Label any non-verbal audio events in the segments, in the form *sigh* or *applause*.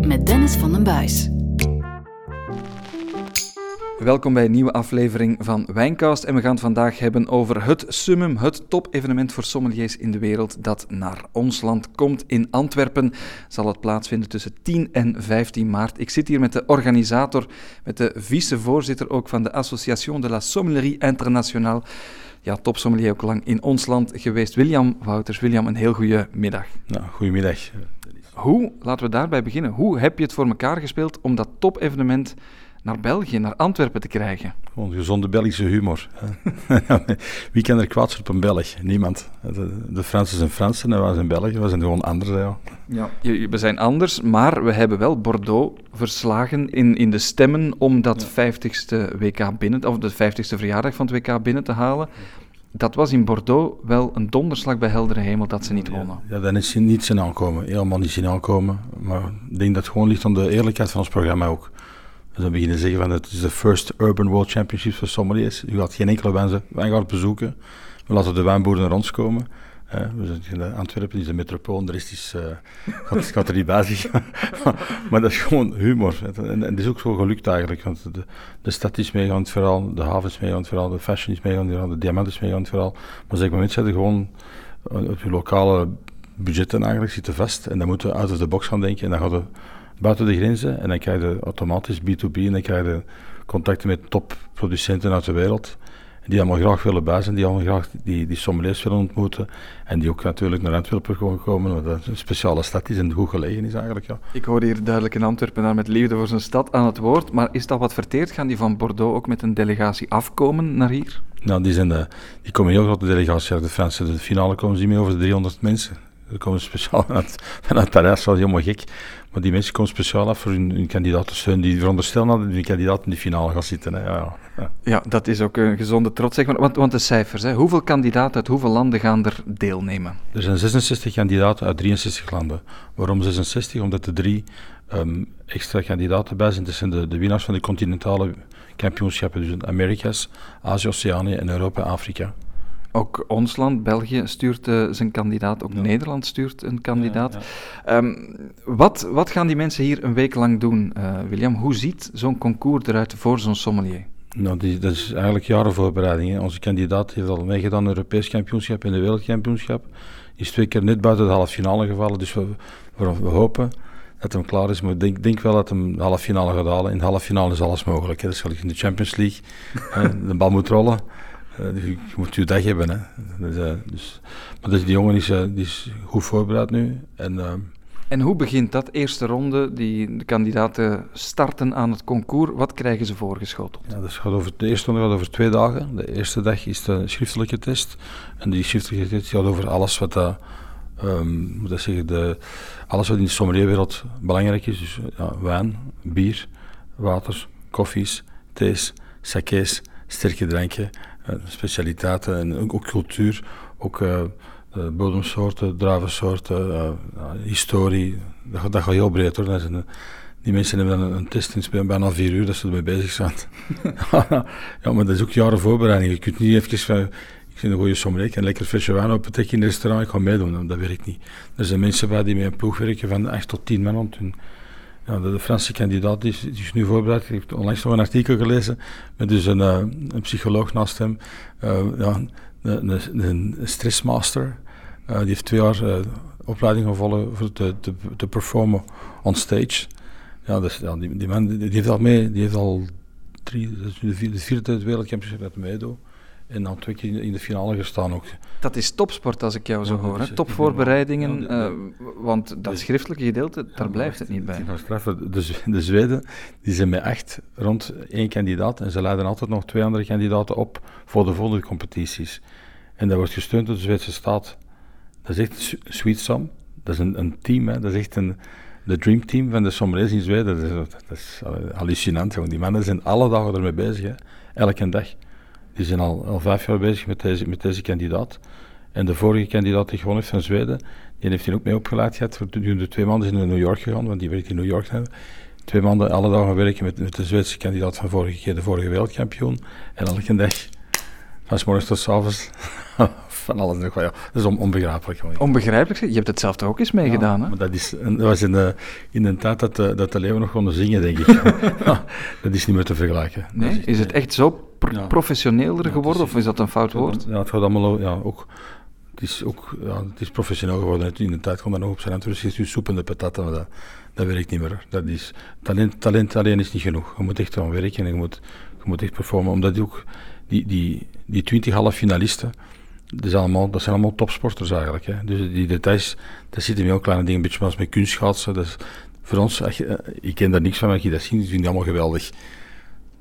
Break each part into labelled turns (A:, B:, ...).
A: Met Dennis van den Buis.
B: Welkom bij een nieuwe aflevering van Wijncast en we gaan vandaag hebben over het summum, het top-evenement voor sommeliers in de wereld dat naar ons land komt. In Antwerpen zal het plaatsvinden tussen 10 en 15 maart. Ik zit hier met de organisator, met de vicevoorzitter ook van de Association de la Sommellerie Internationale. Ja, topsommelier ook lang in ons land geweest. William Wouters. William, een heel goede middag.
C: Nou, goedemiddag.
B: Hoe, laten we daarbij beginnen, hoe heb je het voor elkaar gespeeld om dat top-evenement naar België, naar Antwerpen te krijgen?
C: Gewoon gezonde Belgische humor. *laughs* Wie kan er kwaad op een Belg? Niemand. De, de Fransen zijn Fransen en wij zijn Belgen, we zijn gewoon anders. Ja.
B: Ja, je- we zijn anders, maar we hebben wel Bordeaux verslagen in, in de stemmen om dat 50ste WK binnen, of de 50ste verjaardag van het WK binnen te halen. Dat was in Bordeaux wel een donderslag bij heldere hemel dat ze niet wonnen.
C: Ja, dat is niet zien aankomen. Helemaal niet zien aankomen. Maar ik denk dat het gewoon ligt aan de eerlijkheid van ons programma ook. Dus beginnen zeggen van het is de first Urban World Championships voor sommeliers. U gaat geen enkele wijn- wijngaard bezoeken. We laten de wijnboeren naar ons komen. Eh, we zijn in Antwerpen is de metropool, de rest is, eh, gaat, gaat er niet bij *laughs* maar dat is gewoon humor. En, en het is ook zo gelukt eigenlijk. Want de, de stad is meegaan in het verhaal, de haven is meegaan in het verhaal, de fashion is meegaan in het de diamant is meegaan in het verhaal. Maar een zeker moment zitten gewoon eh, op je lokale budgetten eigenlijk zitten vast. En dan moeten we out of the box gaan denken. En dan gaan we buiten de grenzen. En dan krijg je automatisch B2B. En dan krijg je contacten met topproducenten uit de wereld. Die allemaal graag willen bij zijn, die allemaal graag die, die sommeliers willen ontmoeten. En die ook natuurlijk naar Antwerpen komen, dat een speciale stad is en goed gelegen is eigenlijk. Ja.
B: Ik hoor hier duidelijk een Antwerpenaar met liefde voor zijn stad aan het woord, maar is dat wat verteerd? Gaan die van Bordeaux ook met een delegatie afkomen naar hier?
C: Nou, die, zijn de, die komen heel grote delegaties uit de Fransen. De finale komen ze meer over de 300 mensen. Die komen speciaal *laughs* vanuit, vanuit Parijs, dat was helemaal gek. Maar die mensen komen speciaal af voor hun, hun kandidaat te steunen. Die veronderstellen dat hun kandidaat in de finale gaat zitten. Hè. Ja, ja, ja.
B: Dat is ook een gezonde trots, zeg maar. Want, want de cijfers, hè. hoeveel kandidaten uit hoeveel landen gaan er deelnemen?
C: Er zijn 66 kandidaten uit 63 landen. Waarom 66? Omdat er drie ehm, extra kandidaten bij zijn. Dat zijn de, de winnaars van de continentale kampioenschappen. Dus Amerika's, Azië, Oceanië en Europa en Afrika.
B: Ook ons land, België, stuurt eh, zijn kandidaat. Ook
C: Ja.
B: Nederland stuurt een kandidaat.
C: Ja,
B: Ehm, wat, wat gaan die mensen hier een week lang doen, eh, William? Hoe ziet zo'n concours eruit voor zo'n sommelier?
C: Nou, die, dat is eigenlijk jaren voorbereiding. Hè. Onze kandidaat heeft al meegedaan Europees kampioenschap en de wereldkampioenschap. Is twee keer net buiten de halve finale gevallen. Dus we, we, we hopen dat hem klaar is. Maar ik denk, denk wel dat hem de halve finale gaat halen. In de halve finale is alles mogelijk. Hè. Dat is gelijk in de Champions League. hè. *laughs* De bal moet rollen. Eh, dus je, je moet je dag hebben. Hè. Dus, eh, dus, maar dus die jongen is, eh, die is goed voorbereid nu. En, eh,
B: En hoe begint dat eerste ronde? Die de kandidaten starten aan het concours. Wat krijgen ze voorgeschoteld?
C: Ja, dat gaat over, de eerste ronde gaat over twee dagen. De eerste dag is de schriftelijke test. En die schriftelijke test gaat over alles wat, dat, ehm, moet ik zeggen, de, alles wat in de sommelierwereld belangrijk is. Dus ja, wijn, bier, water, koffies, thees, sakés, sterke dranken, eh, specialiteiten en ook, cultuur. Ook eh, eh, bodemsoorten, druivensoorten, eh, historie. Dat, dat gaat heel breed hoor. Een, die mensen hebben dan een, een test in bijna vier uur dat ze ermee bezig zijn. *laughs* ja, maar dat is ook jaren voorbereiding. Je kunt niet even ik vind een goede sommelier, ik kan lekker flesje wijn opentrekken in een restaurant, ik ga meedoen. Dat werkt niet. Er zijn mensen bij die met een ploeg werken van 8 tot 10 man. want hun- Ja, de, Franse kandidaat is, is nu voorbereid. Ik heb onlangs nog een artikel gelezen met dus een, eh, een psycholoog naast hem. Eh, ja, een, een, stressmaster. Eh, die heeft twee jaar opleiding gevolgd voor te, te, te performen on stage. Ja, dus, ja die, die man die, heeft al mee, die heeft al drie, de vierde, de vierde wereldkampioenschap dat hij meedoet. En dan twee keer in, de finale gestaan ook.
B: Dat is topsport als ik jou zo
C: Ja,
B: hoor. Hè?
C: echt
B: Topvoorbereidingen.
C: niet normaal.
B: eh, want dat
C: de-
B: schriftelijke gedeelte, daar blijft het niet bij.
C: De, de Zweden die zijn met echt rond één kandidaat en ze leiden altijd nog twee andere kandidaten op voor de volgende competities. En dat wordt gesteund door de Zweedse staat. Dat is echt. Dat is een, een team, hè. dat is echt een, de dream team van de sommeliers in Zweden. Dat is, dat is eh, hallucinant, jongen. Die mannen zijn alle dagen ermee bezig, hè. elke dag. Die zijn al, al vijf jaar bezig met deze, met deze kandidaat. En de vorige kandidaat die gewonnen heeft van Zweden, die heeft hij ook mee opgeleid gehad. De twee maanden is hij naar New York gegaan, want die werkt in New York. Hè. Twee maanden alle dagen werken met, met de Zweedse kandidaat van vorige keer, de vorige wereldkampioen. En elke dag, van s morgens tot s avonds, *laughs* van alles. nog Ja. Dat is on, onbegrijpelijk. gewoon.
B: Onbegrijpelijk, je hebt het zelf toch ook eens meegedaan,
C: Ja,
B: hè?
C: Maar dat, is, dat was in de, in de tijd dat de, dat de leeuwen nog konden zingen, denk ik. *laughs* *laughs* Dat is niet meer te vergelijken.
B: Nee? Is het echt zo professioneler geworden,
C: is-
B: of is dat een fout woord?
C: Ja, het gaat allemaal ja, ook. Het is ook ja, het is professioneel geworden. In de tijd kwam dat nog op zijn Antwerpen. is soep en de patatten, maar dat, dat werkt niet meer. Dat is, talent, talent alleen is niet genoeg. Je moet echt aan werken en je moet, je moet echt performen. Omdat ook die, die, die 20 halve finalisten, dat, is allemaal, dat zijn allemaal topsporters eigenlijk. Hè. Dus die details, daar zitten heel kleine dingen, een beetje zoals met kunstschaatsen. Dat is, voor ons, je, eh, ik ken daar niks van, maar als je dat ziet, vind je die allemaal geweldig.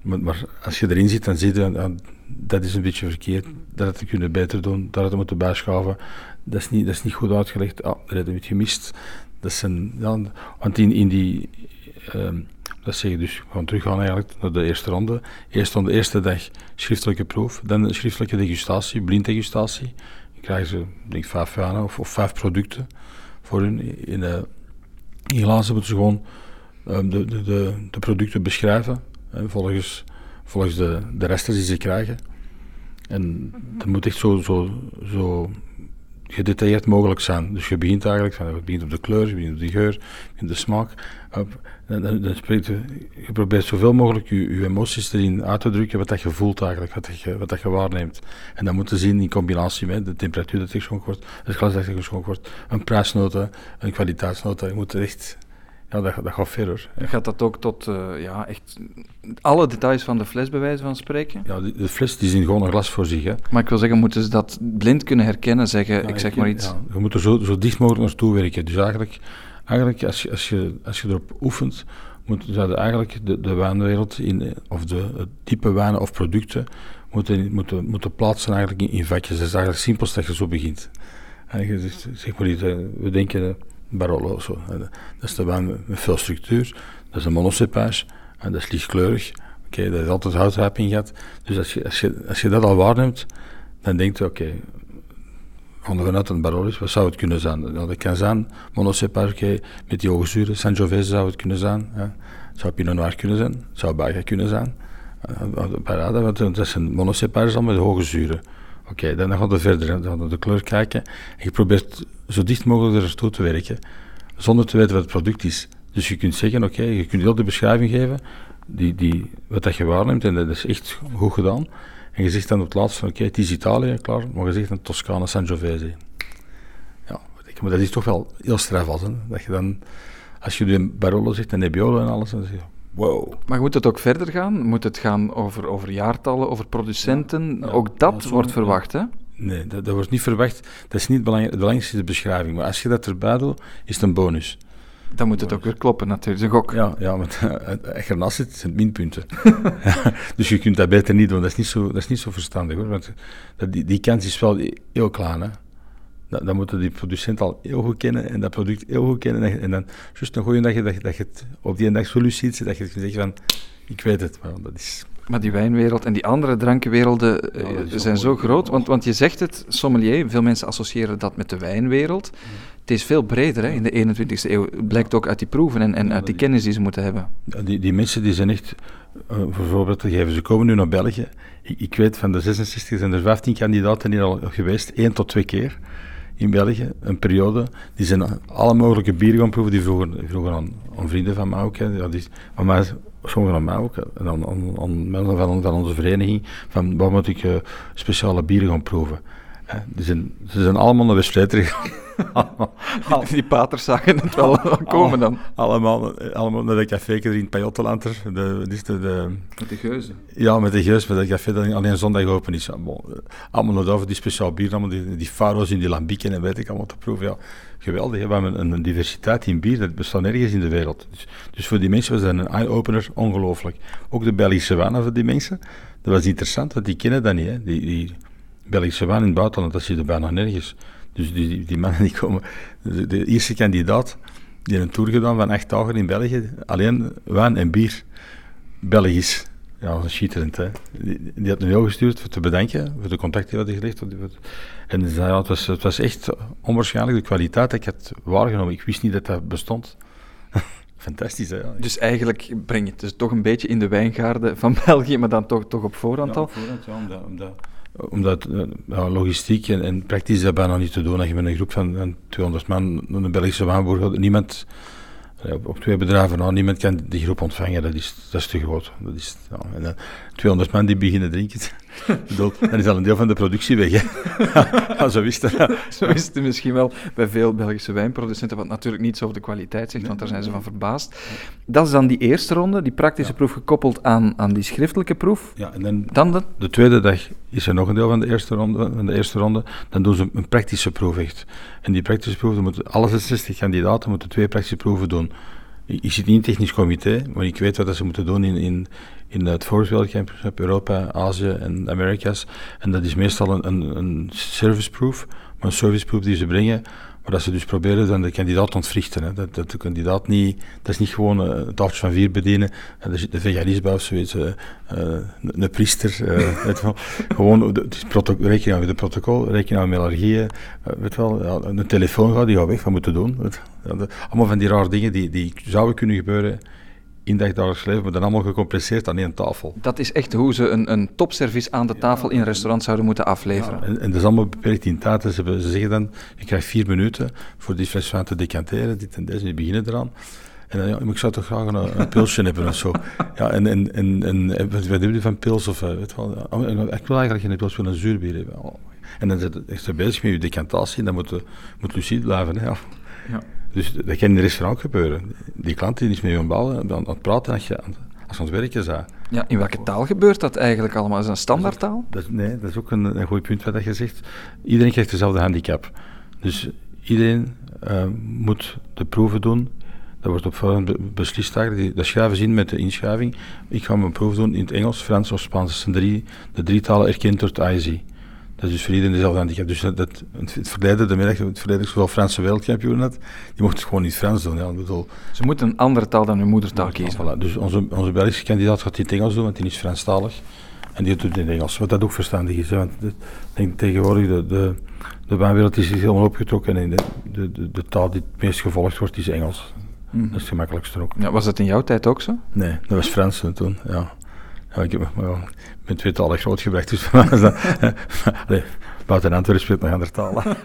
C: Maar, als je erin zit, dan zie je, dat is een beetje verkeerd. Dat had we kunnen beter doen, dat had we moeten bijschaven. Dat is niet, dat is niet goed uitgelegd. Ah, dat hebben we het gemist. Dat zijn, ja, want in, die, ehm, dat zeg je dus, we gaan teruggaan eigenlijk naar de eerste ronde. Eerst aan de eerste dag schriftelijke proef, dan schriftelijke degustatie, blinddegustatie. Dan krijgen ze, denk ik, vijf wijnen of, vijf producten voor hun. In, eh, in glazen moeten ze gewoon ehm, de, de, de, de producten beschrijven, volgens, volgens de, de resters die ze krijgen. En dat moet echt zo, zo, zo gedetailleerd mogelijk zijn. Dus je begint eigenlijk je begint op de kleur, je begint op de geur, je begint de smaak. Op, dan, dan, spreekt je, je probeert zoveel mogelijk je, je emoties erin uit te drukken, wat dat je voelt eigenlijk, wat dat je, wat dat je waarneemt. En dat moet je zien in combinatie met de temperatuur dat er geschonken wordt, het glas dat er geschonken wordt, een prijsnota, een kwaliteitsnota. Je moet er echt, ja, dat, dat gaat verder. hè.
B: Gaat dat ook tot eh, ja, echt alle details van de fles bij wijze van spreken?
C: Ja, de fles die zien gewoon een glas voor zich. Hè.
B: Maar ik wil zeggen, moeten ze dat blind kunnen herkennen, zeggen,
C: Ja,
B: ik zeg maar iets.
C: ja, je moet er zo, zo dicht mogelijk naartoe werken. Dus eigenlijk, eigenlijk als, je, als, je, als je erop oefent, moet, eigenlijk de, de wijnwereld, in, eh, of de type wijnen of producten, moeten, moeten, moeten plaatsen eigenlijk in, in vakjes. Dat is eigenlijk het simpelste dat je zo begint. En je zegt, zeg maar eh, we denken Barolo, eh, dat is de wijn met, veel structuur, dat is een monocepage, en dat is lichtkleurig. Oké, dat is altijd houtrijping gehad. Dus als je, als, je, als je dat al waarneemt, dan denk je, oké, gaan we vanuit een is, wat zou het kunnen zijn? Nou, dat kan zijn monocepage met die hoge zuren, Sangiovese zou het kunnen zijn, zou Pinot Noir kunnen zijn, zou Baga kunnen zijn. Parada, want dat zijn monocepages al met hoge zuren. Oké, dan gaan we verder, dan gaan we de kleur kijken. En je probeert zo dicht mogelijk er te werken, zonder te weten wat het product is. Dus je kunt zeggen, oké, je kunt heel de beschrijving geven, die, die, wat dat je waarneemt, en dat is echt goed gedaan. En je zegt dan op het laatst oké, het is Italië, klaar, maar je zegt dan Toscane, Sangiovese. Ja, maar dat is toch wel heel strafvast, hè. Dat je dan, als je nu Barolo zegt, en Nebbiolo en alles, dan zeg wow.
B: Maar moet het ook verder gaan? Moet het gaan over, over jaartallen, over producenten?
C: Ja,
B: ook dat wordt verwacht, hè?
C: Nee, dat, dat wordt niet verwacht. Dat is niet belangrijk. Het belangrijkste de beschrijving. Maar als je dat erbij doet, is het een bonus.
B: Dan moet het ook weer kloppen, natuurlijk. Een gok.
C: Ja, ja want *laughs* je ernaast zit, zijn het minpunten. *laughs* Dus je kunt dat beter niet doen. Dat is niet zo, dat is niet zo verstandig hoor. Want dat, die, die kans is wel heel klein. Hè. Dan, dan moeten die producent al heel goed kennen en dat product heel goed kennen. En, en dan, juist een goede dag, dat, je- dat je het op die dag zo zit, dat je zegt van, ik weet het. Maar dat is...
B: Maar die wijnwereld en die andere drankenwerelden eh,
C: Ja,
B: zijn zo groot. Want, want je zegt het, sommelier, veel mensen associëren dat met de wijnwereld. Het is veel breder hè, in de 21e eeuw. Blijkt ook uit die proeven en, en uit die kennis die ze moeten hebben.
C: Die, die mensen die zijn echt, eh, bijvoorbeeld te geven, ze komen nu naar België. Ik, ik weet van de 66 zijn er 15 kandidaten hier al geweest, één tot twee keer in België, een periode. Die zijn alle mogelijke bieren gaan proeven, die vroegen, vroegen aan, vrienden van mij ook. Hè. Ja, die, aan mij, aan mij ook, en mensen van, van onze vereniging, van waar moet ik eh, speciale bieren gaan proeven. Die zijn, ze zijn allemaal naar West-Vleteren gegaan. *laughs*
B: Die, die paters zagen het wel *laughs* komen dan.
C: Allemaal, allemaal naar dat café in Pajottenland. er. De, de, de,
B: Met de geuzen.
C: ja, met de geus, met dat café dat alleen zondag open is. Eh, allemaal naar over die speciaal bier, allemaal die, die faro's in die lambieken en weet ik allemaal te proeven. Ja, geweldig, hè. we hebben een, een diversiteit in bier, dat bestaat nergens in de wereld. Dus, dus voor die mensen was dat een eye-opener, ongelooflijk. Ook de Belgische wijnen voor die mensen, dat was interessant, want die kennen dat niet. Hè. Die, die Belgische wijn in het buitenland, dat zit er bijna nergens. Dus die, die, die mannen die komen, de, de eerste kandidaat, die heeft een tour gedaan van acht dagen in België, alleen wijn en bier, Belgisch. Ja, dat is schitterend. Hè. Die, die had een mail gestuurd voor te bedanken, voor de contacten die hadden gelegd. En die zei, ja, het, was, het was echt onwaarschijnlijk de kwaliteit dat ik had waargenomen. Ik wist niet dat dat bestond. *laughs* Fantastisch, hè. Ja.
B: Dus eigenlijk breng je het dus toch een beetje in de wijngaarden van *laughs* België, maar dan toch, toch op voorhand al.
C: Ja, omdat, omdat omdat uh, logistiek en, en, praktisch is dat bijna niet te doen. Als je met een groep van, 200 man een Belgische waanboer niemand op, twee bedrijven nou, niemand kan die groep ontvangen, dat is, dat is te groot. Dat is, en 200 man die beginnen drinken, *laughs* dan is al een deel van de productie weg. Hè. *laughs* zo wist het.
B: Zo is het misschien wel bij veel Belgische wijnproducenten, wat natuurlijk niet zo over de kwaliteit zegt, want daar zijn ze van verbaasd. Dat is dan die eerste ronde, die praktische proef gekoppeld aan, aan die schriftelijke proef.
C: Ja, en dan, dan de... de tweede dag is er nog een deel van de eerste ronde, van de eerste ronde dan doen ze een praktische proef echt. En die praktische proef, moeten, alle 66 kandidaten moeten twee praktische proeven doen. Ik zit niet in het technisch comité, maar ik weet wat ze moeten doen in, in, in het Forest Europa, Azië en Amerika's. En dat is meestal een, een, een service proof, maar een service proof die ze brengen, maar dat ze dus proberen dan de kandidaat ontwrichten. Hè. Dat, dat de kandidaat niet, dat is niet gewoon een tafeltje van vier bedienen, en er zit een veganist bij of zoiets, uh, een, priester, uh, *laughs* weet wel. Gewoon, het rekening met het protocol, rekening met allergieën, weet wel, een telefoon gaat, die gaat weg, wat moeten doen. allemaal van die rare dingen die, die zouden kunnen gebeuren in dagelijks leven, maar dan allemaal gecompresseerd aan één tafel.
B: Dat is echt hoe ze een, een topservice aan de tafel in een restaurant zouden moeten afleveren.
C: Ja, en, en, dat is allemaal beperkt in tijd. Ze, ze zeggen dan, je krijgt vier minuten voor die fles te decanteren, dit en deze, die beginnen eraan. En dan, ja, ik zou toch graag een, een pilsje *laughs* hebben of zo. Ja, en, en, en, en wat hebben je van pils? Of, eh, weet wel, oh, ik wil eigenlijk geen pils, wil een zuurbier hebben. Oh, en dan is ze bezig met je decantatie dan moet, moet lucide blijven. Hè. Ja. Dus dat kan in een restaurant gebeuren. Die klant die is met je aan, aan het praten als je, als aan het werken bent.
B: Ja, in welke taal gebeurt dat eigenlijk allemaal? Is dat een standaardtaal?
C: Dat, nee, dat is ook een, een goed punt wat je zegt. Iedereen krijgt dezelfde handicap. Dus iedereen uh, moet de proeven doen. Dat wordt op voorhand beslist eigenlijk. Dat schrijven ze in met de inschrijving. Ik ga mijn proef doen in het Engels, Frans of Spaans. Dat zijn drie, de drie talen erkend door het. Dat is dus voor iedereen dezelfde handicap. Dus dat, het verleden, de middag, het verleden zowel Franse wereldkampioen die mocht het gewoon niet Frans doen. Ja, bedoel,
B: Ze moeten een andere taal dan hun moedertaal kiezen.
C: Voilà. Dus onze, onze Belgische kandidaat gaat in het Engels doen, want die is Franstalig. En die doet het in het Engels, wat dat ook verstandig is. Want ik denk tegenwoordig, de, de, de baanwereld is helemaal opgetrokken en de, de, de, de, taal die het meest gevolgd wordt, is Engels. Mm Dat is het gemakkelijkste ook.
B: Ja, was dat in jouw tijd ook zo?
C: Nee, dat was Frans toen, ja. Ja, ik, well, ik ben tweetalig grootgebracht, dus. *laughs* *laughs* Allee, buiten Antwerpen spreekt nog andere talen. *laughs*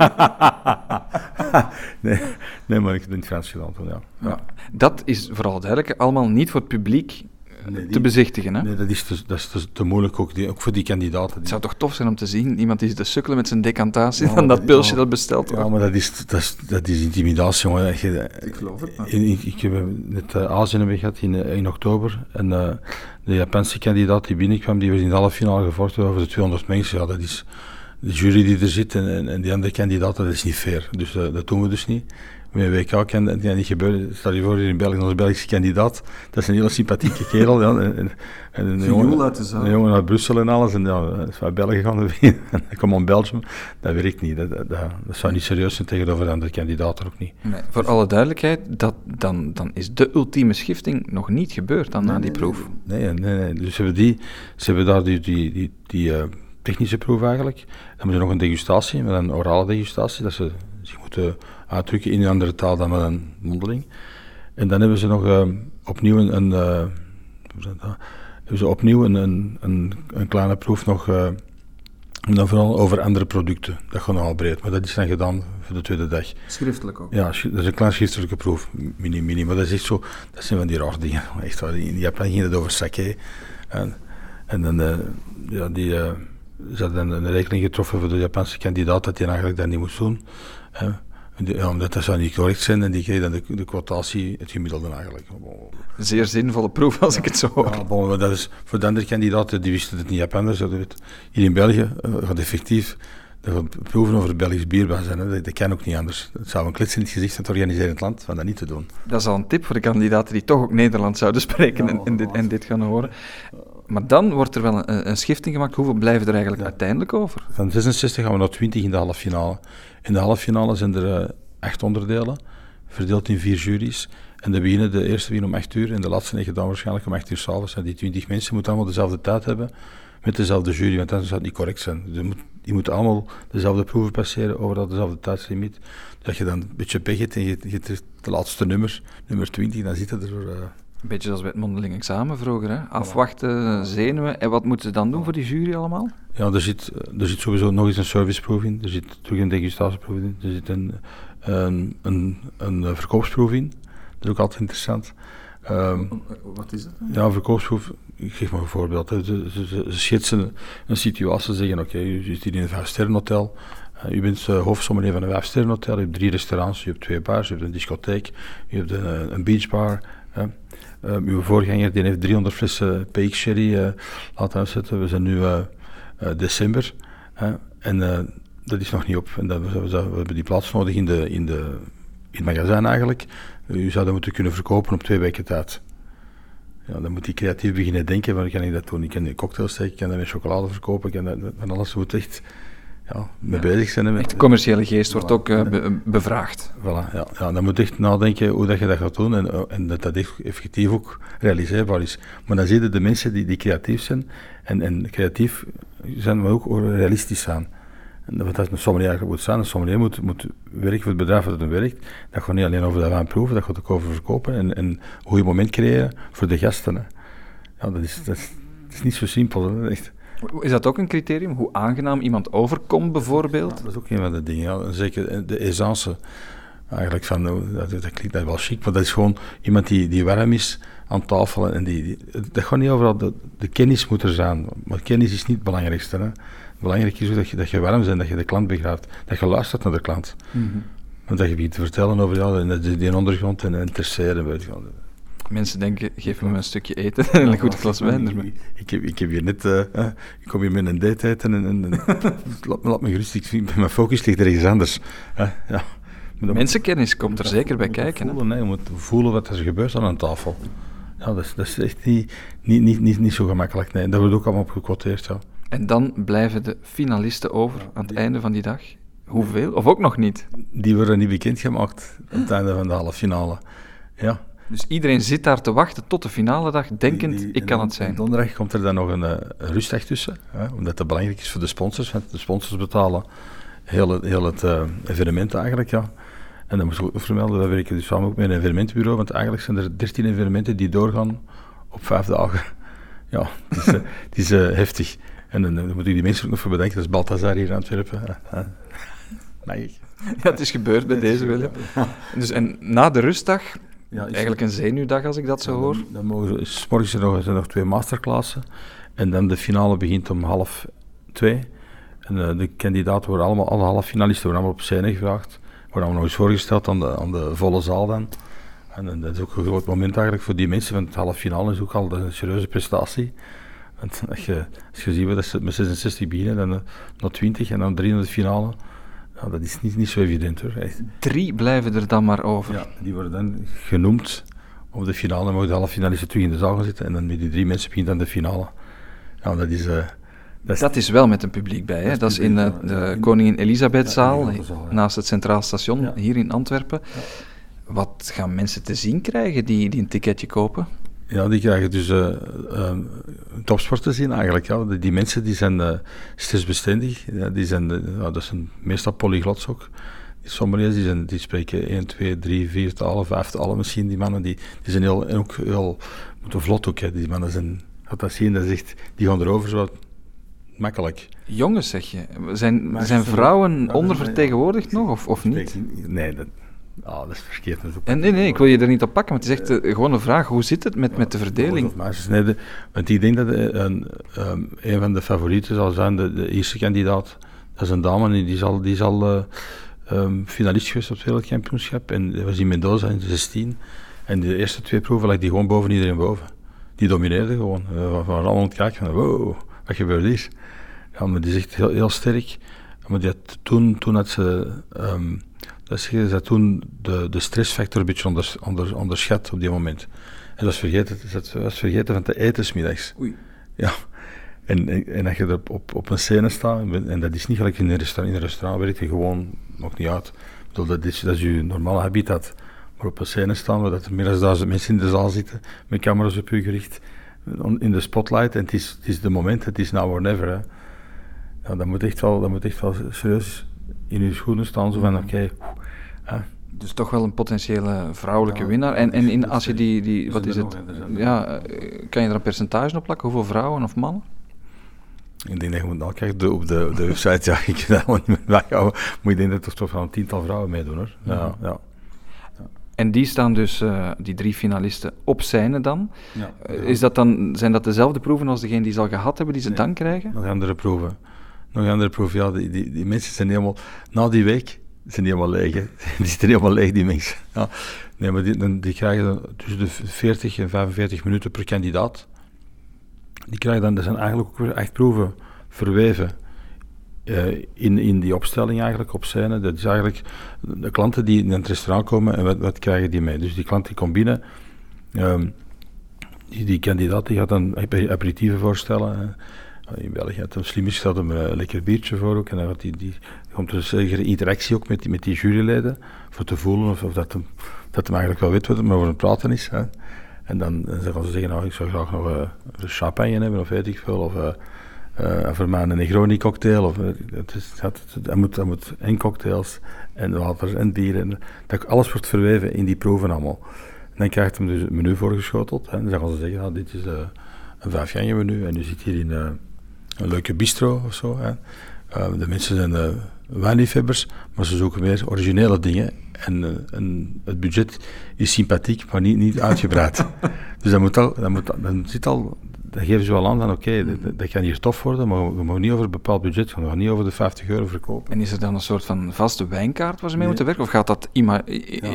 C: nee, nee, maar ik ben het Frans gedaan ja.
B: Dat is vooral duidelijk allemaal niet voor het publiek nee, die, te bezichtigen. Hè?
C: Nee, dat is te, dat is te, te moeilijk ook, die, ook voor die kandidaten. Die...
B: Het zou toch tof zijn om te zien, iemand die zit te sukkelen met zijn decantatie ja, dan dat pilsje ja, dat besteld wordt.
C: Ja, maar dat is, dat is, dat is intimidatie, jongen. Je,
B: ik geloof het.
C: In, ik, ik heb net uh, Azië gehad in, in oktober en uh, de Japanse kandidaat die binnenkwam, die werd in de halve finale gevochten over de 200 mensen. Ja, dat is de jury die er zit en, en die andere kandidaten, dat is niet fair. Dus uh, dat doen we dus niet met een WK kan dat niet gebeuren. Stel je voor, in België, onze Belgische kandidaat, dat is een hele sympathieke kerel. Ja, en, en,
B: en een, jongen,
C: een jongen uit Brussel en alles, en ja, is naar België gaan, *laughs* en ik kom aan Belgium, dat werkt niet. Dat, dat, dat, zou niet serieus zijn tegenover de andere kandidaten ook niet.
B: Nee, voor alle duidelijkheid, dat, dan, dan is de ultieme schifting nog niet gebeurd dan nee, na die proef.
C: Nee, nee, nee, nee. Dus ze hebben, die, ze hebben daar die, die, die, die uh, technische proef eigenlijk. Dan hebben ze nog een degustatie, met een orale degustatie, dat ze zich moeten uitdrukken in een andere taal dan met een mondeling. En dan hebben ze nog uh, opnieuw een, een uh, hebben ze opnieuw een, een, een, kleine proef nog, uh, dan vooral over andere producten. Dat gaat nogal breed, maar dat is dan gedaan voor de tweede dag.
B: Schriftelijk ook?
C: Ja, dat is een klein schriftelijke proef, mini, mini, maar dat is echt zo, dat zijn van die rare dingen. *laughs* Echt waar, in Japan ging het over sake. En, en dan, ja, die, ze hadden een rekening getroffen voor de Japanse kandidaat dat hij eigenlijk dat niet moest doen. Ja, omdat dat zou niet correct zijn en die kreeg dan de, de quotatie, het gemiddelde eigenlijk.
B: Zeer zinvolle proef als ik het zo hoor.
C: Ja, bon, dat is, voor de andere kandidaten, die wisten het niet Japanners. Hier in België uh, gaat effectief de proeven over het Belgisch bier zijn. Hè. Dat, dat, kan ook niet anders. Het zou een klits in het gezicht van het organiserend land van dat niet te doen.
B: Dat is al een tip voor de kandidaten die toch ook Nederlands zouden spreken ja, en, en, dit, en, dit, gaan horen. Maar dan wordt er wel een, een schifting gemaakt. Hoeveel blijven er eigenlijk ja. uiteindelijk over?
C: Van 66 gaan we naar 20 in de halve finale. In de halve finale zijn er uh, acht onderdelen, verdeeld in vier juries. En de beginnen, de eerste beginnen om 8 uur en de laatste negen dan waarschijnlijk om 8 uur s'avonds. En die 20 mensen moeten allemaal dezelfde tijd hebben met dezelfde jury, want anders zou het niet correct zijn. Die, moet, die moeten allemaal dezelfde proeven passeren over dezelfde tijdslimiet. Dat je dan een beetje pech hebt en je, je de laatste nummer, nummer 20, dan zit het er. Uh,
B: Een beetje zoals bij het mondeling examen vroeger, hè? afwachten, zenuwen. En wat moeten ze dan doen voor die jury allemaal?
C: Ja, er zit, er zit sowieso nog eens een serviceproef in, er zit terug een degustatieproef in, er zit een, een, een, een verkoopsproef in. Dat is ook altijd interessant.
B: Um, Wat is dat?
C: Ja, een verkoopsproef, ik geef maar een voorbeeld. Ze, ze, ze, schetsen een situatie, ze zeggen: Oké, okay, u zit hier in een vijfsterrenhotel. Uh, u bent uh, hoofdsommelier van een vijfsterrenhotel. Je hebt drie restaurants, je hebt twee bars, je hebt een discotheek, je hebt een, een beachbar. Uh, uw voorganger die heeft 300 flessen PX Sherry uh, laten uitzetten. We zijn nu december en dat is nog niet op. En dat, we, hebben die plaats nodig in, de, in, de, in het magazijn eigenlijk. U zou dat moeten kunnen verkopen op twee weken tijd. Ja, dan moet hij creatief beginnen denken, van kan ik dat doen? Ik kan cocktails steken, ik kan dat met chocolade verkopen, ik kan dat, van alles moet echt ja, mee bezig zijn.
B: Met, de commerciële geest wordt ook uh, bevraagd.
C: Voilà, ja, ja, dan moet je echt nadenken hoe dat je dat gaat doen en, eh, en dat dat effectief ook realiseerbaar is. Maar dan zie je de mensen die, die creatief zijn en, en creatief zijn, maar ook realistisch zijn. En wat dat een sommelier eigenlijk moet zijn, een sommelier moet, moet werken voor het bedrijf dat het werkt. Dat gaat niet alleen over dat wijn proeven, dat gaat ook over verkopen en, en een goede moment creëren voor de gasten. Hè. Ja, dat is, dat, is, dat is niet zo simpel. Hè. Echt.
B: Is dat ook een criterium? Hoe aangenaam iemand overkomt, bijvoorbeeld?
C: Ja, dat is ook een van de dingen. Ja. Zeker de essence eigenlijk van, nou, dat, dat klinkt wel chic, maar dat is gewoon iemand die, die warm is aan tafel. En die, die dat gaat niet over de, de kennis moet er zijn, maar kennis is niet het belangrijkste. Hè. Belangrijk is dat je, dat je warm bent, dat je de klant begrijpt, dat je luistert naar de klant. Mm -hmm. Want dat je begint te vertellen over die, die ondergrond en interesseren. Weet je.
B: Mensen denken, geef me een stukje eten *laughs* en een goed glas wijn.
C: Ik, ik, heb, ik heb hier net, uh, ik kom hier met een date eten en, en, en *laughs* laat, me, laat me gerust, ik, mijn focus ligt ergens anders. Ja.
B: Mensenkennis komt er zeker bij kijken.
C: Voelen, hè? Je moet voelen wat er gebeurt aan een tafel. Ja, dat is, dat is echt niet, niet, niet, niet, niet zo gemakkelijk. Nee. Dat wordt ook allemaal op. Ja.
B: En dan blijven de finalisten over aan het einde van die dag. Hoeveel? Of ook nog niet?
C: Die worden niet bekendgemaakt aan het einde van de halve finale. Ja.
B: Dus iedereen zit daar te wachten tot de finale dag, denkend, ik kan het zijn.
C: Donderdag komt er dan nog een, uh, rustdag tussen, hè, omdat dat belangrijk is voor de sponsors. Want de sponsors betalen heel het, heel het uh, evenement eigenlijk, ja. En dan moet ik ook vermelden, dat werken dus samen ook met een evenementenbureau, want eigenlijk zijn er 13 evenementen die doorgaan op vijf dagen. *laughs* Ja, het is, uh, het is heftig. En dan, dan, moet ik die mensen ook nog voor bedenken, dat is Balthazar hier in Antwerpen. *laughs*
B: Mag ik? Ja, het is gebeurd bij deze, Willem. Dus, en na de rustdag, ja, eigenlijk een zenuwdag als ik dat zo hoor.
C: Dan, dan mogen s morgens er nog, er nog twee masterclassen. En dan de finale begint om half twee. En uh, de kandidaten worden allemaal, alle halve finalisten worden allemaal op scène gevraagd. Worden allemaal nog eens voorgesteld aan de, aan de volle zaal dan. En, en dat is ook een groot moment eigenlijk voor die mensen, want het halve finale is ook al een serieuze prestatie. Want als je, als je ziet dat ze met 66 beginnen, dan uh, naar 20 en dan 3 naar de finale, ja, dat is niet, niet zo evident hoor. Echt.
B: Drie blijven er dan maar over.
C: Ja, die worden dan genoemd op de finale, mogen de halve finalisten terug in de zaal gaan zitten en dan met die drie mensen begint dan de finale. Ja, dat is... Uh,
B: dat is, dat is, wel met een publiek bij. Hè? Dat, is in uh, de Koningin Elisabethzaal, ja, naast het Centraal Station, ja. hier in Antwerpen. Wat gaan mensen te zien krijgen die, die een ticketje kopen?
C: Ja, die krijgen dus uh, uh, topsport te zien eigenlijk. Ja. Die, die mensen die zijn uh, stressbestendig. Ja, die zijn, uh, dat zijn meestal polyglots ook. Sommeliers die, zijn, die spreken 1, 2, 3, 4 talen, 5 talen misschien. Die mannen die, die zijn heel, ook heel moeten vlot ook. Hè. Die mannen zijn, gaat dat zien, dat echt, die gaan erover zo makkelijk.
B: Jongens zeg je, zijn, zijn vrouwen ondervertegenwoordigd nog of, of niet?
C: Nee, dat, Ah, dat is verkeerd.
B: en nee, nee, ik wil je er niet op pakken, maar het is echt uh, gewoon een vraag. Hoe zit het met, met de verdeling?
C: nee, want ik denk dat uh, een, um, een van de favorieten zal zijn, de, de eerste kandidaat. Dat is een dame, die zal, die zal uh, um, finalist geweest op het wereldkampioenschap. En dat was in Mendoza in 16. En de eerste twee proeven lag die gewoon boven iedereen boven. Die domineerde gewoon. We waren allemaal aan het kijken van, wow, wat gebeurt hier? Ja, maar die is echt heel, heel sterk. Maar die had, toen, toen had ze... Um, dat is dat toen de, de stressfactor een beetje onder, onder, onderschat op die moment. En dat was vergeten, dat was vergeten van te eten smiddags.
B: Oei.
C: Ja. En, en, en als je er op, op een scène staat, en dat is niet gelijk in een restaurant, in een restaurant werkt je gewoon nog niet uit. Bedoel, dat, is, dat is je normale habitat. Maar op een scène staan, waar er meer dan duizend mensen in de zaal zitten, met camera's op je gericht, in de spotlight, en het is, het is de moment, het is now or never. Hè. Ja, dat moet echt wel, dat moet echt wel serieus in je schoenen staan, zo van oké, okay,
B: Dus toch wel een potentiële vrouwelijke
C: Ja,
B: winnaar. En, en in, als je die, die wat is het? Ja, eh, kan je er een percentage op plakken? Hoeveel vrouwen of mannen?
C: Ik denk dat je moet op de, op de website. Ja, *laughs* ik dat niet meer bijhouden. Maar ik denk dat er toch wel een tiental vrouwen meedoen hoor. Ja, ja.
B: En die staan dus, eh, die drie finalisten, op scène dan.
C: ja.
B: Eh, Is dat dan, zijn dat dezelfde proeven als degene die ze al gehad hebben, die ze
C: Nee.
B: dan krijgen?
C: Nog andere proeven. Nog andere proeven. Ja, die, die, die mensen zijn helemaal... Na die week zijn die helemaal leeg. *laughs* Die zitten helemaal leeg, die mensen. Ja. Nee, maar die, die krijgen tussen de 40 en 45 minuten per kandidaat. Die krijgen dan... Dat zijn eigenlijk ook weer echt proeven verweven. eh, in, in die opstelling eigenlijk op scène. Dat is eigenlijk de klanten die in het restaurant komen en wat, wat krijgen die mee. Dus die klant die komt binnen... ehm, die, die kandidaat die gaat dan aper- aperitieven voorstellen. In België had een slim stelt hem een lekker biertje voor ook. En dan gaat die, die, er een zekere interactie ook met die, met die juryleden. Voor te voelen of, of dat, hem, dat hem eigenlijk wel weet wat er maar over het praten is. Hè. En dan, dan gaan ze zeggen, nou, ik zou graag nog een champagne hebben, of weet ik veel. Of uh, uh, voor mij een Negroni cocktail. Of, uh, het is, dat, moet, moet en cocktails en water en bier. En, dat, alles wordt verweven in die proeven allemaal. En dan krijgt hem dus het menu voorgeschoteld. En dan gaan ze zeggen, nou, dit is uh, een vijfjanje menu. En u zit hier in uh, een leuke bistro of zo. Uh, de mensen zijn uh, wijnliefhebbers, maar ze zoeken meer originele dingen. En, uh, en, het budget is sympathiek, maar niet, niet uitgebreid. *laughs* dus dat, moet al, dat, moet, dat zit al, dat geven ze wel aan van oké, okay, dat, dat, kan hier tof worden, maar we mogen niet over een bepaald budget gaan, we gaan niet over de 50 euro verkopen.
B: En is er dan een soort van vaste wijnkaart waar ze mee nee. moeten werken? Of gaat dat in,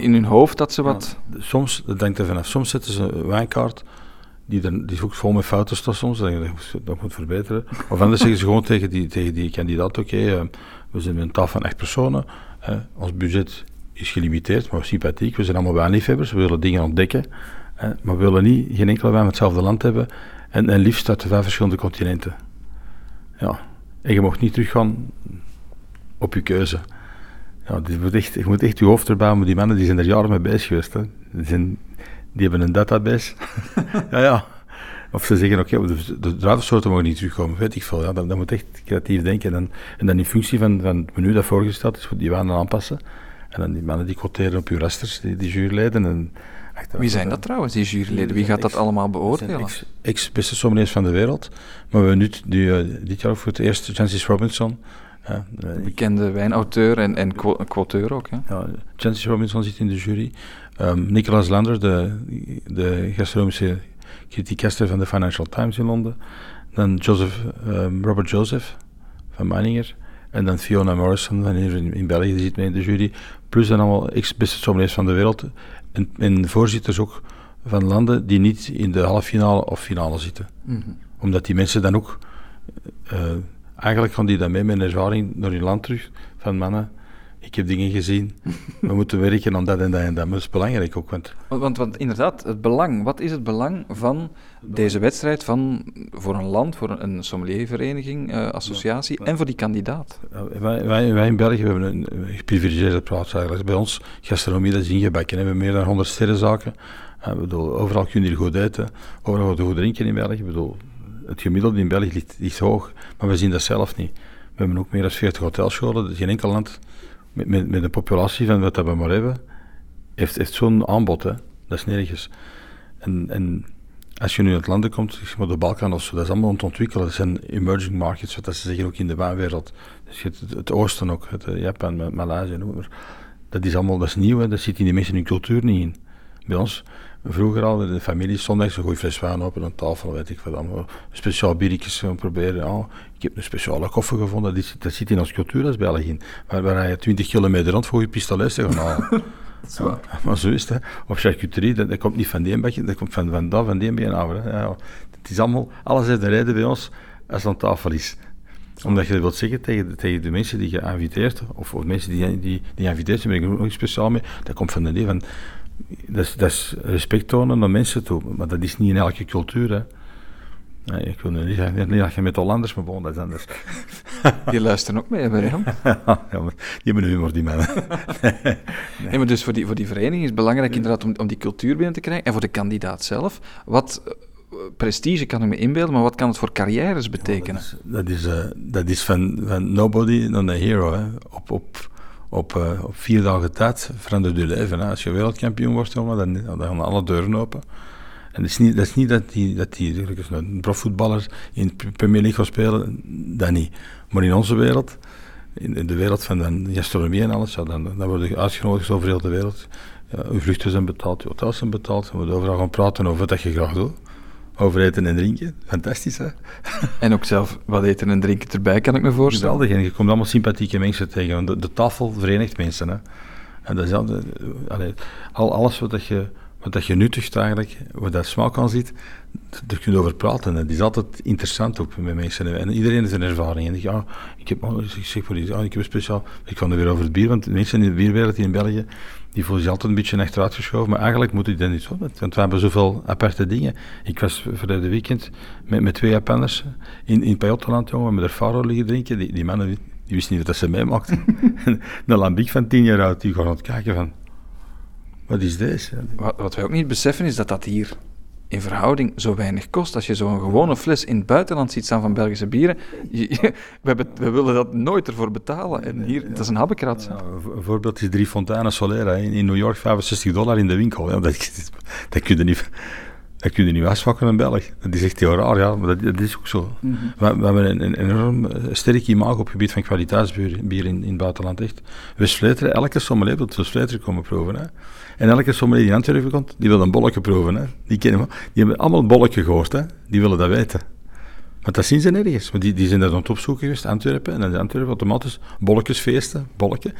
B: in hun hoofd dat ze wat...
C: Ja, soms, dat denkt er vanaf, soms zetten ze een wijnkaart die, er, die is ook vol met fouten staat soms, dat dat moet verbeteren. Of anders zeggen ze gewoon tegen die, tegen die kandidaat, oké, uh, we zijn een tafel van echt personen, ons budget is gelimiteerd, maar sympathiek, we zijn allemaal wijnliefhebbers, we willen dingen ontdekken, maar we willen niet, geen enkele wijn met hetzelfde land hebben, en, en liefst uit vijf verschillende continenten. Ja, en je mag niet teruggaan op je keuze. Ja, echt, je moet echt je hoofd erbij houden, die mannen die zijn er jaren mee bezig geweest. Die zijn, die hebben een database. *laughs* ja, ja. Of ze zeggen, oké, okay, de, de druivensoorten mogen niet terugkomen, weet ik veel. Ja, dan, dan moet echt creatief denken. En dan, en dan in functie van, van het menu dat voorgesteld is, die wijnen aanpassen. En dan die mannen die quoteren op uw rasters, die, die juryleden. En
B: Wie zijn dat trouwens, die juryleden? Wie gaat dat allemaal beoordelen?
C: Ex-beste sommeliers van de wereld. Maar we hebben nu die, uh, dit jaar voor het eerst Francis Robinson.
B: Ja, Bekende wijnauteur en, en quoteur ook. Hè?
C: Ja, Francis Robinson zit in de jury. Um, Nicolas Lander, de, de gastronomische kritiekaster van de Financial Times in Londen. Dan Joseph, um, Robert Joseph van Meininger. En dan Fiona Morrison van hier in, in België, die zit mee in de jury. Plus dan allemaal ex-beste sommeliers van de wereld. En, en, voorzitters ook van landen die niet in de halve finale of finale zitten. Mm -hmm. Omdat die mensen dan ook... Uh, eigenlijk gaan die dan mee met een ervaring naar hun land terug. Van mannen, ik heb dingen gezien. *laughs* We moeten werken aan dat en dat en dat. Maar dat is belangrijk ook. Want,
B: want, want, want inderdaad, het belang. Wat is het belang van deze wedstrijd van, voor een land, voor een, een sommeliervereniging, uh, associatie ja, en voor die kandidaat?
C: Wij, wij, wij in België hebben een, geprivilegeerde plaats eigenlijk. Bij ons, gastronomie, dat is ingebakken. We hebben meer dan 100 sterrenzaken. Uh, bedoel, overal kun je hier goed eten, overal goed, goed drinken in België. Ik bedoel, het gemiddelde in België ligt, hoog, maar we zien dat zelf niet. We hebben ook meer dan 40 hotelscholen. Dus geen enkel land met, met, met een populatie van wat we maar hebben, heeft, zo'n aanbod. Hè. Dat is nergens. En, als je nu uit landen komt, zeg maar de Balkan of zo, dat is allemaal het ontwikkelen. Dat zijn emerging markets, wat ze zeggen ook in de wijnwereld. Dus het, het, oosten ook, het, Japan, Maleisië, maar dat is allemaal, dat is nieuw, hè. dat zit in die mensen hun cultuur niet in. Bij ons, vroeger al, de familie, zondags een goede fles wijn open aan tafel, weet ik wat allemaal. Een speciaal biertjes gaan proberen. Oh, ik heb een speciale koffer gevonden, dat, dat zit in onze cultuur als België in. Waar, waar je 20 kilometer rond voor je pistolet gaan halen. ja, maar zo is het. Hè. Of charcuterie, dat, dat komt niet van die bakje, dat komt van, van dat, van die af. Ja, het is allemaal, alles heeft een reden bij ons als het aan tafel is omdat je dat wilt zeggen tegen, tegen de mensen die je inviteert, of, of mensen die, die, die inviteert, daar ben ik nog speciaal mee, dat komt van de idee van, dat is, dat is respect tonen naar mensen toe, maar dat is niet in elke cultuur. Hè. Nee, ik wil niet zeggen, niet dat je met Hollanders, maar bon, dat is anders. *laughs*
B: Die luisteren ook mee, *laughs*
C: ja, maar die hebben humor, die mannen.
B: nee. *laughs* nee, maar dus voor die, voor die vereniging is het belangrijk inderdaad om, om die cultuur binnen te krijgen, en voor de kandidaat zelf, wat prestige kan ik me inbeelden, maar wat kan het voor carrières betekenen?
C: Ja, dat is, dat is, uh, dat is van, van nobody naar een hero, hè. Op, op, op, uh, op vier dagen tijd verandert je leven. Hè. Als je wereldkampioen wordt, jongen, dan, dan gaan alle deuren open. En dat is niet dat, is niet dat die, dat die een profvoetballer in de Premier League gaat spelen, dat niet. Maar in onze wereld, in, de wereld van de gastronomie en alles, dan, dan word je uitgenodigd over heel de wereld. Ja, uw vluchten zijn betaald, je hotels zijn betaald. We moeten overal gaan praten over wat je graag doet. Over eten en drinken. Fantastisch, hè?
B: En ook zelf wat eten en drinken erbij, kan ik me voorstellen.
C: Geweldig. En je komt allemaal sympathieke mensen tegen. Want de, de tafel verenigt mensen, hè. En dat is altijd, al, alles wat dat je wat dat je nuttigt eigenlijk, wat dat smaak aan ziet, daar kun je over praten. Het is altijd interessant ook met mensen. En iedereen heeft een ervaring. En ik, ja, ik heb, oh, ik zeg voor die, ja, ik heb een speciaal, ik ga nu weer over het bier, want de mensen in de bierwereld in België, die voelen zich altijd een beetje achteruit geschoven, maar eigenlijk moet ik dat niet zo, want we hebben zoveel aparte dingen. Ik was verleden weekend met, met twee Japanners in, in Pajottenland, jongen, met de faro liggen drinken. Die, die mannen, die, wisten niet wat ze meemaakten. *laughs* een lambiek van tien jaar oud, die gaan aan het kijken van, wat is deze?
B: Wat, wat wij ook niet beseffen is dat dat hier in verhouding zo weinig kost. Als je zo'n gewone fles in het buitenland ziet staan van Belgische bieren, *laughs* we, we, willen dat nooit ervoor betalen. En hier, dat is een habbekrat. Ja,
C: een voorbeeld is drie Fontana Solera in New York, 65 dollar in de winkel. Ja, dat, *laughs* dat kun je niet... Dat kun je niet wasvakken in België. Dat is echt heel raar, ja, maar dat, dat is ook zo. Mm -hmm. we, we, hebben een, een enorm sterk imago op het gebied van kwaliteitsbier in, in het buitenland. Echt. West-Vleteren, elke sommelier wil West-Vleteren komen proeven. Hè. En elke sommelier die in Antwerpen komt, die wil een bolletje proeven. Hè. Die, kennen we, die hebben allemaal een bolletje gehoord, hè. die willen dat weten. Maar dat zien ze nergens. Maar die, die zijn daar aan het opzoeken geweest, Antwerpen. En in Antwerpen automatisch bolletjesfeesten, bolletje.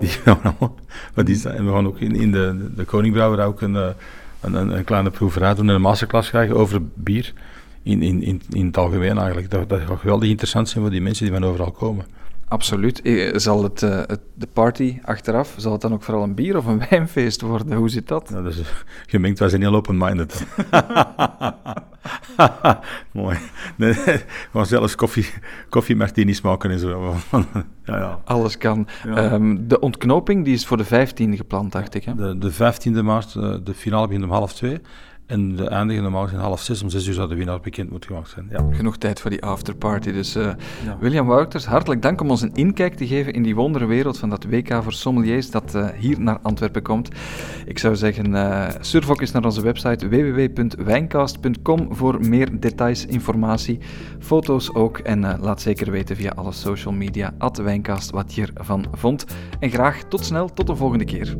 C: Die *laughs* gaan allemaal, wat is dat? En we gaan ook in, in de, de Koningbrouwer ook een, een, een, een kleine proeverij doen en een masterclass krijgen over bier. In, in, in, in het algemeen eigenlijk. Dat, dat gaat geweldig interessant zijn voor die mensen die van overal komen.
B: Absoluut. Eh, zal het, uh, het, de party achteraf, zal het dan ook vooral een bier- of een *laughs* wijnfeest worden? Hoe zit dat?
C: Nou, dus, gemengd, wij zijn heel open-minded. *laughs* Mooi. Nee, *laughs* zelfs koffie, koffie martinis maken en zo.
B: ja, ja. Alles kan. Ja. Um, de ontknoping die is voor de 15e gepland, dacht ik. Hè?
C: De, de 15e maart, de finale begint om half twee. En de eindigen normaal gezien half zes, om zes uur zou de winnaar bekend moeten gemaakt zijn. Ja.
B: Genoeg tijd voor die afterparty. Dus uh, ja. William Wouters, hartelijk dank om ons een inkijk te geven in die wonderenwereld van dat WK voor sommeliers dat uh, hier naar Antwerpen komt. Ik zou zeggen, uh, surf ook eens naar onze website www.wijncast.com voor meer details, informatie, foto's ook. En laat zeker weten via alle social media, at Wijncast, wat je ervan vond. En graag tot snel, tot de volgende keer.